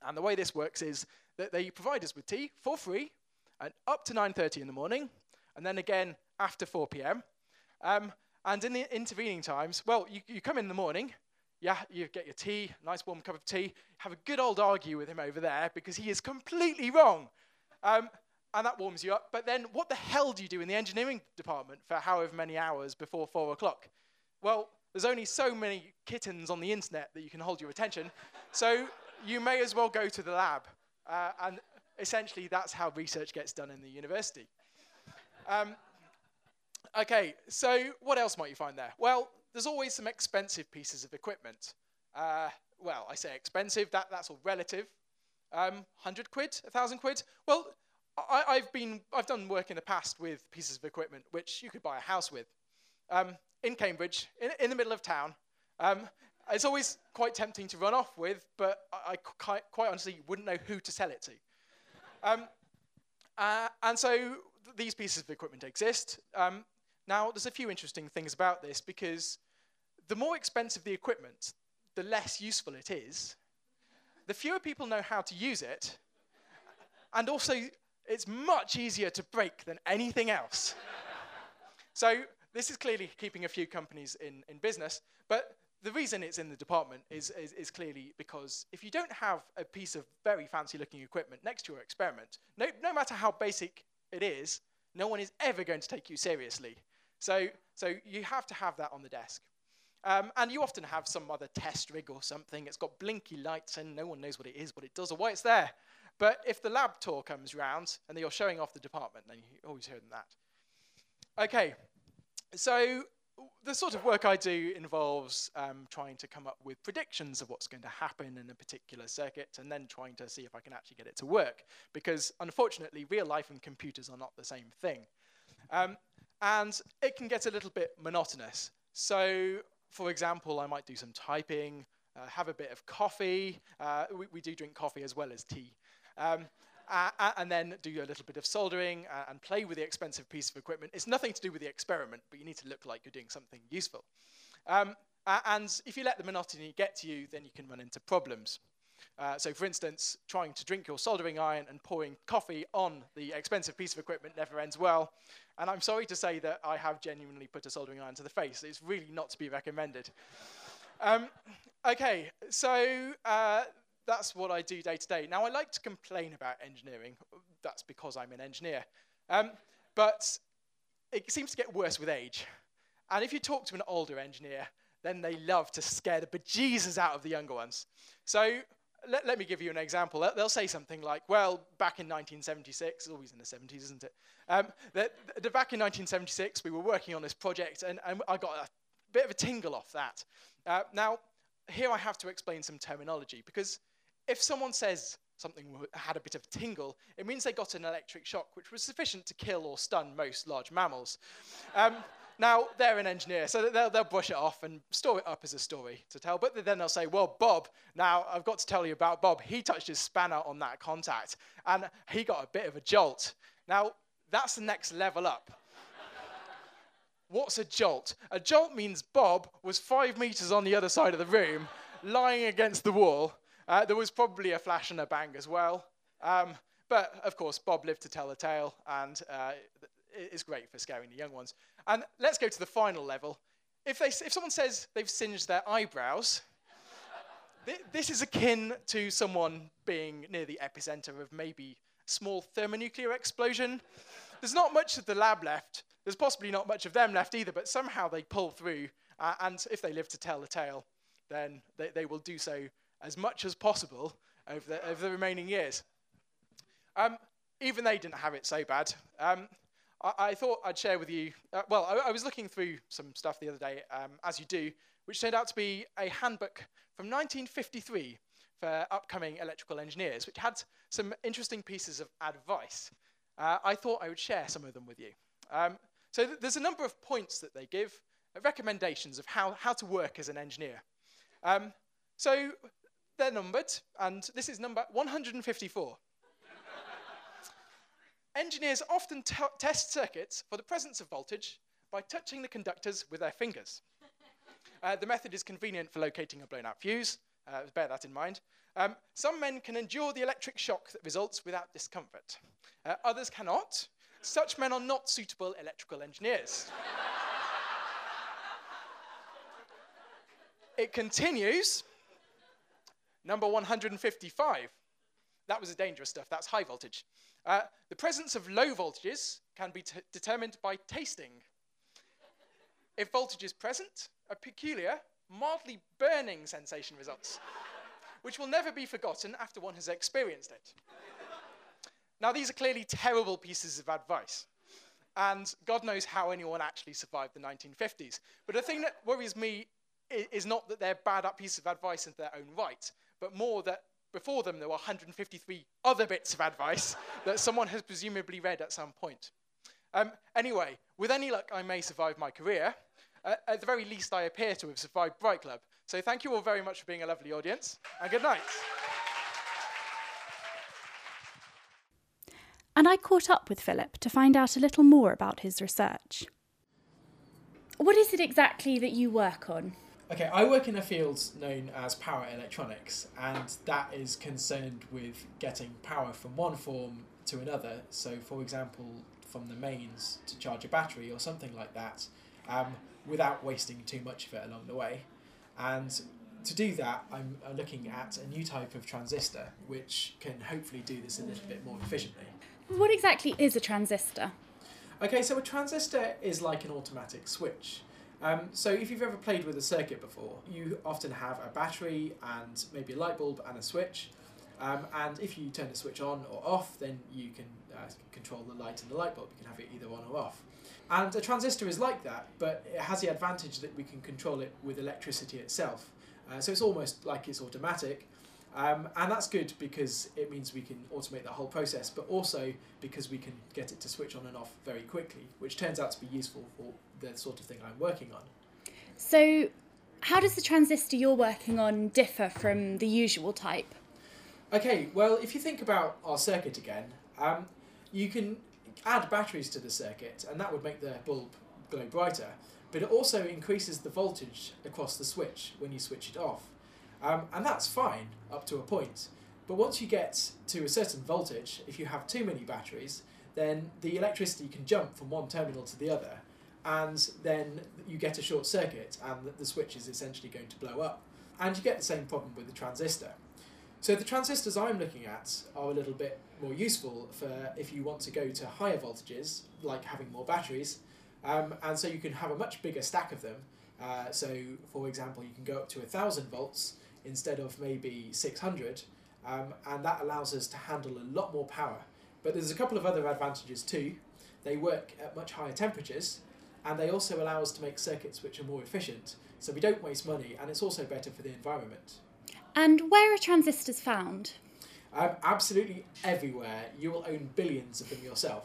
And the way this works is that they provide us with tea for free, and up to 9.30 in the morning, and then again after 4 p.m. Um, and in the intervening times, well, you, you come in the morning, yeah, you get your tea, nice warm cup of tea, have a good old argue with him over there because he is completely wrong. Um, and that warms you up. But then what the hell do you do in the engineering department for however many hours before four o'clock? Well, there's only so many kittens on the internet that you can hold your attention. so you may as well go to the lab. Uh, and essentially, that's how research gets done in the university. Um, okay, so what else might you find there? Well, there's always some expensive pieces of equipment. Uh, well, I say expensive, that, that's all relative. Um, 100 quid, 1,000 quid? Well, I, have been, I've done work in the past with pieces of equipment which you could buy a house with. Um, in Cambridge, in, in, the middle of town. Um, it's always quite tempting to run off with, but I, I quite, quite honestly wouldn't know who to sell it to. Um, uh, and so th- these pieces of equipment exist. Um, now, there's a few interesting things about this because the more expensive the equipment, the less useful it is. The fewer people know how to use it, and also it's much easier to break than anything else. so this is clearly keeping a few companies in, in business, but the reason it's in the department is, is, is, clearly because if you don't have a piece of very fancy looking equipment next to your experiment, no, no matter how basic it is, no one is ever going to take you seriously. So, so you have to have that on the desk. Um, and you often have some other test rig or something. It's got blinky lights and no one knows what it is, what it does, or why it's there. But if the lab tour comes round and you're showing off the department, then you always hear them that. Okay, so the sort of work I do involves um, trying to come up with predictions of what's going to happen in a particular circuit and then trying to see if I can actually get it to work. Because unfortunately, real life and computers are not the same thing. Um, and it can get a little bit monotonous. So, for example, I might do some typing, uh, have a bit of coffee. Uh, we, we, do drink coffee as well as tea. Um, uh, and then do a little bit of soldering uh, and play with the expensive piece of equipment. It's nothing to do with the experiment, but you need to look like you're doing something useful. Um, and if you let the monotony get to you, then you can run into problems. Uh, so, for instance, trying to drink your soldering iron and pouring coffee on the expensive piece of equipment never ends well. And I'm sorry to say that I have genuinely put a soldering iron to the face. It's really not to be recommended. Um, okay, so uh, that's what I do day to day. Now, I like to complain about engineering. That's because I'm an engineer. Um, but it seems to get worse with age. And if you talk to an older engineer, then they love to scare the bejesus out of the younger ones. So let, let me give you an example. They'll say something like, well, back in 1976, always in the 70s, isn't it? Um, back in 1976, we were working on this project, and, and I got a bit of a tingle off that. Uh, now, here I have to explain some terminology, because if someone says something had a bit of a tingle, it means they got an electric shock, which was sufficient to kill or stun most large mammals. Um, now, they're an engineer, so they'll, they'll brush it off and store it up as a story to tell. But then they'll say, well, Bob, now I've got to tell you about Bob. He touched his spanner on that contact, and he got a bit of a jolt. Now, that's the next level up. What's a jolt? A jolt means Bob was five meters on the other side of the room, lying against the wall, uh, there was probably a flash and a bang as well. Um, but of course, Bob lived to tell the tale, and uh, is great for scaring the young ones. And let's go to the final level. If, they, if someone says they've singed their eyebrows, th this is akin to someone being near the epicenter of maybe small thermonuclear explosion. There's not much of the lab left. There's possibly not much of them left either, but somehow they pull through. Uh, and if they live to tell the tale, then they, they will do so as much as possible over the, over the remaining years. Um, even they didn't have it so bad. Um, I, thought I'd share with you, uh, well, I, I, was looking through some stuff the other day, um, as you do, which turned out to be a handbook from 1953 for upcoming electrical engineers, which had some interesting pieces of advice. Uh, I thought I would share some of them with you. Um, so th there's a number of points that they give, uh, recommendations of how, how to work as an engineer. Um, so they're numbered, and this is number 154. Engineers often test circuits for the presence of voltage by touching the conductors with their fingers. Uh, the method is convenient for locating a blown out fuse, uh, bear that in mind. Um, some men can endure the electric shock that results without discomfort. Uh, others cannot. Such men are not suitable electrical engineers. it continues Number 155. That was the dangerous stuff. That's high voltage. Uh, the presence of low voltages can be determined by tasting. If voltage is present, a peculiar, mildly burning sensation results, which will never be forgotten after one has experienced it. Now, these are clearly terrible pieces of advice. And God knows how anyone actually survived the 1950s. But the thing that worries me is not that they're bad pieces of advice in their own right, but more that before them there were 153 other bits of advice that someone has presumably read at some point. Um, anyway, with any luck, I may survive my career. Uh, at the very least, I appear to have survived Bright Club. So thank you all very much for being a lovely audience, and good night. and I caught up with Philip to find out a little more about his research. What is it exactly that you work on? Okay, I work in a field known as power electronics, and that is concerned with getting power from one form to another. So, for example, from the mains to charge a battery or something like that, um, without wasting too much of it along the way. And to do that, I'm looking at a new type of transistor which can hopefully do this a little bit more efficiently. What exactly is a transistor? Okay, so a transistor is like an automatic switch. Um, so if you've ever played with a circuit before, you often have a battery and maybe a light bulb and a switch. Um, and if you turn the switch on or off, then you can uh, control the light in the light bulb. You can have it either on or off. And a transistor is like that, but it has the advantage that we can control it with electricity itself. Uh, so it's almost like it's automatic. Um, and that's good because it means we can automate the whole process, but also because we can get it to switch on and off very quickly, which turns out to be useful for the sort of thing I'm working on. So, how does the transistor you're working on differ from the usual type? Okay, well, if you think about our circuit again, um, you can add batteries to the circuit, and that would make the bulb glow brighter, but it also increases the voltage across the switch when you switch it off. Um, and that's fine up to a point. But once you get to a certain voltage, if you have too many batteries, then the electricity can jump from one terminal to the other, and then you get a short circuit, and the switch is essentially going to blow up. And you get the same problem with the transistor. So the transistors I'm looking at are a little bit more useful for if you want to go to higher voltages, like having more batteries, um, and so you can have a much bigger stack of them. Uh, so, for example, you can go up to a thousand volts instead of maybe 600, um, and that allows us to handle a lot more power. But there's a couple of other advantages too. They work at much higher temperatures, and they also allow us to make circuits which are more efficient, so we don't waste money, and it's also better for the environment. And where are transistors found? Um, absolutely everywhere. You will own billions of them yourself.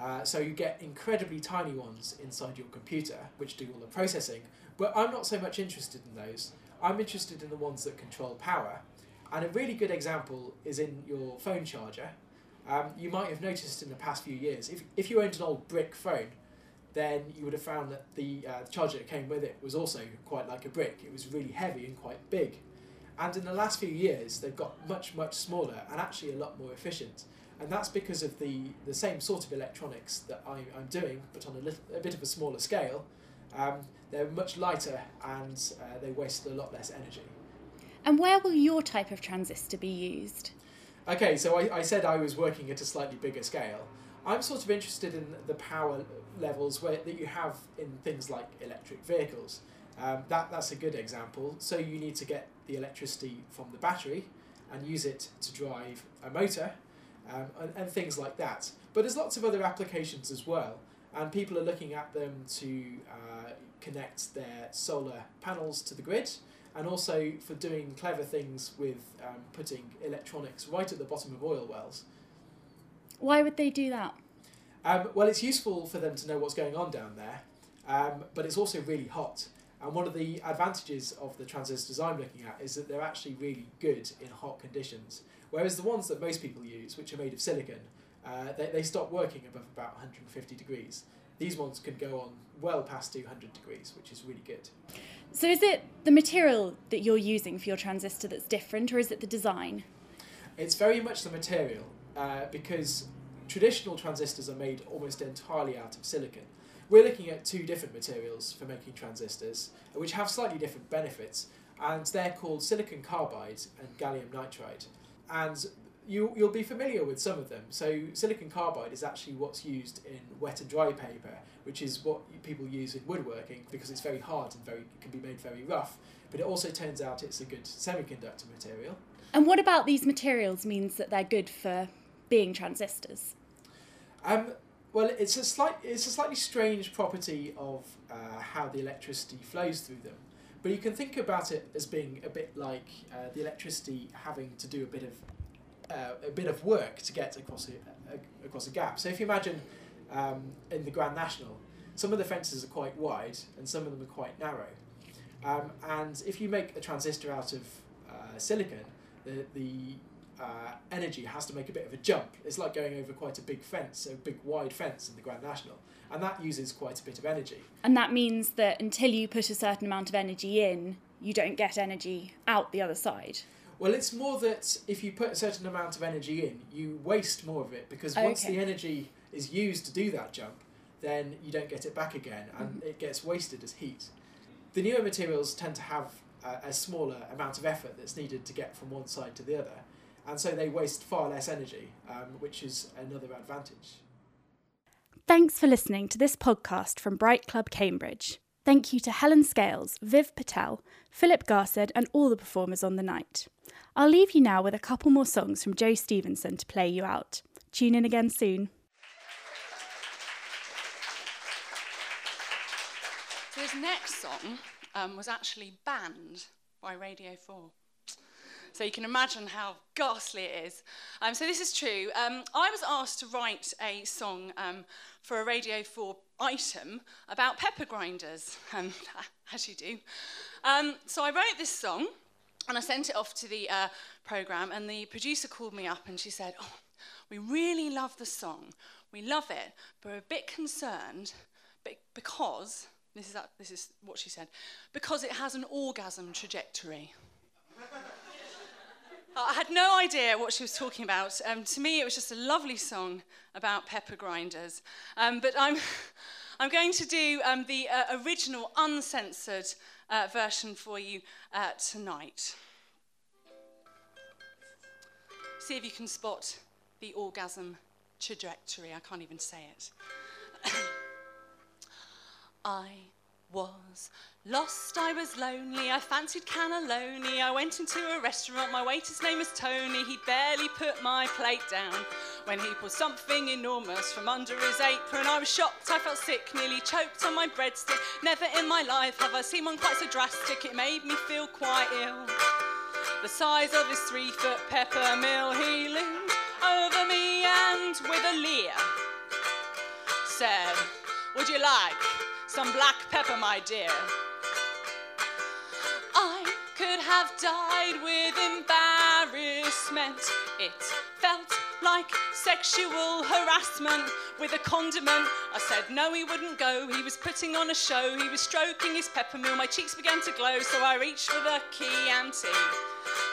Uh, so you get incredibly tiny ones inside your computer, which do all the processing. But I'm not so much interested in those. I'm interested in the ones that control power. And a really good example is in your phone charger. Um, you might have noticed in the past few years, if, if you owned an old brick phone, then you would have found that the uh, charger that came with it was also quite like a brick. It was really heavy and quite big. And in the last few years, they've got much, much smaller and actually a lot more efficient. And that's because of the, the same sort of electronics that I, I'm doing, but on a, little, a bit of a smaller scale. Um, they're much lighter and uh, they waste a lot less energy. And where will your type of transistor be used? Okay, so I, I said I was working at a slightly bigger scale. I'm sort of interested in the power levels where, that you have in things like electric vehicles. Um, that, that's a good example. So you need to get the electricity from the battery and use it to drive a motor um, and, and things like that. But there's lots of other applications as well, and people are looking at them to uh, connect their solar panels to the grid and also for doing clever things with um, putting electronics right at the bottom of oil wells. Why would they do that? Um, well, it's useful for them to know what's going on down there, um, but it's also really hot. And one of the advantages of the transistors I'm looking at is that they're actually really good in hot conditions. Whereas the ones that most people use, which are made of silicon, uh, they, they stop working above about 150 degrees. These ones can go on well past 200 degrees, which is really good. So, is it the material that you're using for your transistor that's different, or is it the design? It's very much the material uh, because traditional transistors are made almost entirely out of silicon. We're looking at two different materials for making transistors, which have slightly different benefits, and they're called silicon carbide and gallium nitride. And you, you'll be familiar with some of them. So silicon carbide is actually what's used in wet and dry paper, which is what people use in woodworking because it's very hard and very can be made very rough. But it also turns out it's a good semiconductor material. And what about these materials means that they're good for being transistors? Um, well, it's a slight, it's a slightly strange property of uh, how the electricity flows through them. But you can think about it as being a bit like uh, the electricity having to do a bit of uh, a bit of work to get across a, across a gap. So if you imagine um, in the Grand National, some of the fences are quite wide and some of them are quite narrow. Um, and if you make a transistor out of uh, silicon, the, the uh, energy has to make a bit of a jump. It's like going over quite a big fence, a big wide fence in the Grand National, and that uses quite a bit of energy. And that means that until you put a certain amount of energy in, you don't get energy out the other side. Well, it's more that if you put a certain amount of energy in, you waste more of it because once Okay. the energy is used to do that jump, then you don't get it back again and it gets wasted as heat. The newer materials tend to have a, a smaller amount of effort that's needed to get from one side to the other, and so they waste far less energy, um, which is another advantage. Thanks for listening to this podcast from Bright Club Cambridge. Thank you to Helen Scales, Viv Patel, Philip Garsed, and all the performers on the night. I'll leave you now with a couple more songs from Joe Stevenson to play you out. Tune in again soon. So his next song um, was actually banned by Radio 4. So you can imagine how ghastly it is. Um, so this is true. Um, I was asked to write a song um, for a Radio 4 item about pepper grinders, um, as you do. Um, so I wrote this song and I sent it off to the uh, programme and the producer called me up and she said, oh, we really love the song. We love it, but we're a bit concerned because, this is, this is what she said, because it has an orgasm trajectory. I had no idea what she was talking about. Um, to me, it was just a lovely song about pepper grinders. Um, but I'm, I'm going to do um, the uh, original uncensored uh, version for you uh, tonight. See if you can spot the orgasm trajectory. I can't even say it. I was lost, I was lonely, I fancied cannelloni. I went into a restaurant, my waiter's name was Tony. He barely put my plate down when he pulled something enormous from under his apron. I was shocked, I felt sick, nearly choked on my breadstick. Never in my life have I seen one quite so drastic, it made me feel quite ill. The size of his three foot pepper mill, he loomed over me and with a leer said, Would you like some black pepper, my dear? Have died with embarrassment. It felt like sexual harassment with a condiment. I said no, he wouldn't go. He was putting on a show. He was stroking his pepper mill. My cheeks began to glow, so I reached for the key Chianti.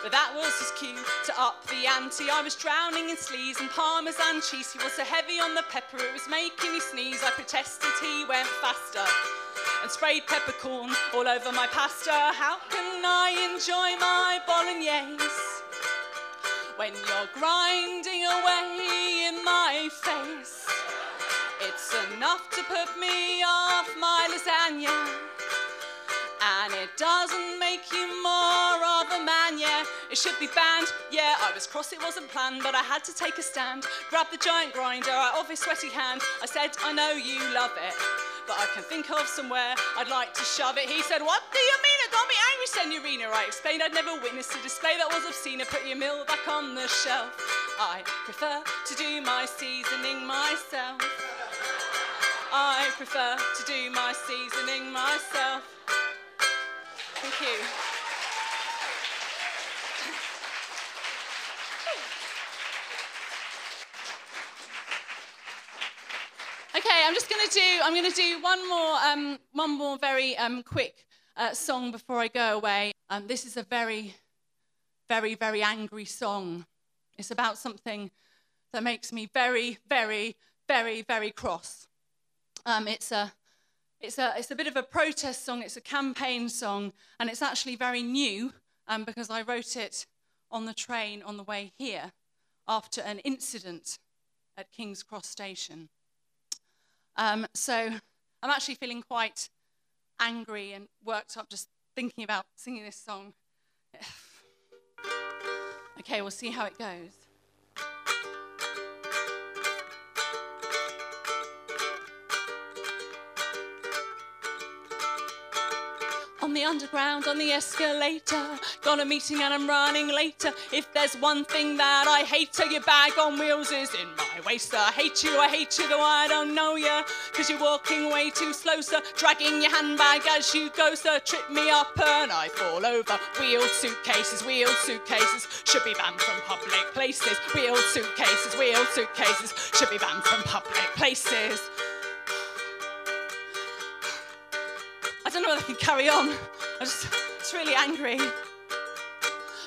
But that was his cue to up the ante. I was drowning in sleaze and parmesan cheese. He was so heavy on the pepper, it was making me sneeze. I protested, he went faster and peppercorn all over my pasta. How can I enjoy my bolognese when you're grinding away in my face? It's enough to put me off my lasagna. And it doesn't make you more of a man, yeah. It should be banned, yeah. I was cross, it wasn't planned, but I had to take a stand. Grab the giant grinder out of his sweaty hand. I said, I know you love it, but I can think of somewhere I'd like to shove it. He said, What do you mean? It got me angry, signorina. I explained I'd never witnessed a display that was obscene. I put your meal back on the shelf. I prefer to do my seasoning myself. I prefer to do my seasoning myself. Thank you. Okay, I'm just going to do. I'm going to do one more, um, one more very um, quick uh, song before I go away. Um, this is a very, very, very angry song. It's about something that makes me very, very, very, very cross. Um, it's a, it's a, it's a bit of a protest song. It's a campaign song, and it's actually very new um, because I wrote it on the train on the way here after an incident at King's Cross Station. Um, so I'm actually feeling quite angry and worked up just thinking about singing this song. okay, we'll see how it goes. The underground, on the escalator. Got a meeting and I'm running later. If there's one thing that I hate, your bag on wheels is in my waist. I hate you, I hate you, though I don't know you. Cause you're walking way too slow, sir. Dragging your handbag as you go, sir. Trip me up and I fall over. Wheeled suitcases, wheeled suitcases. Should be banned from public places. Wheeled suitcases, wheeled suitcases. Should be banned from public places. Don't know if I can carry on. I'm just, it's really angry.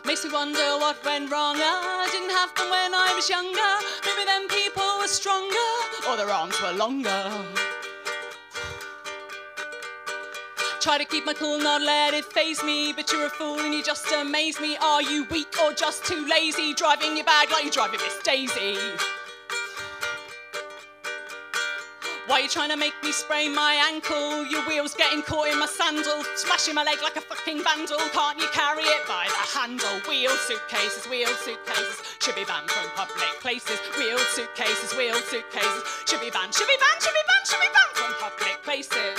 Makes me wonder what went wrong. I didn't have them when I was younger. Maybe then people were stronger, or their arms were longer. Try to keep my cool, not let it phase me. But you're a fool and you just amaze me. Are you weak or just too lazy? Driving your bag like you're driving Miss Daisy. Why you trying to make me sprain my ankle? Your wheel's getting caught in my sandal, smashing my leg like a fucking vandal. Can't you carry it by the handle? Wheeled suitcases, wheeled suitcases, should be banned from public places. Wheeled suitcases, wheeled suitcases, should be banned, should be banned, should be banned, should be banned from public places.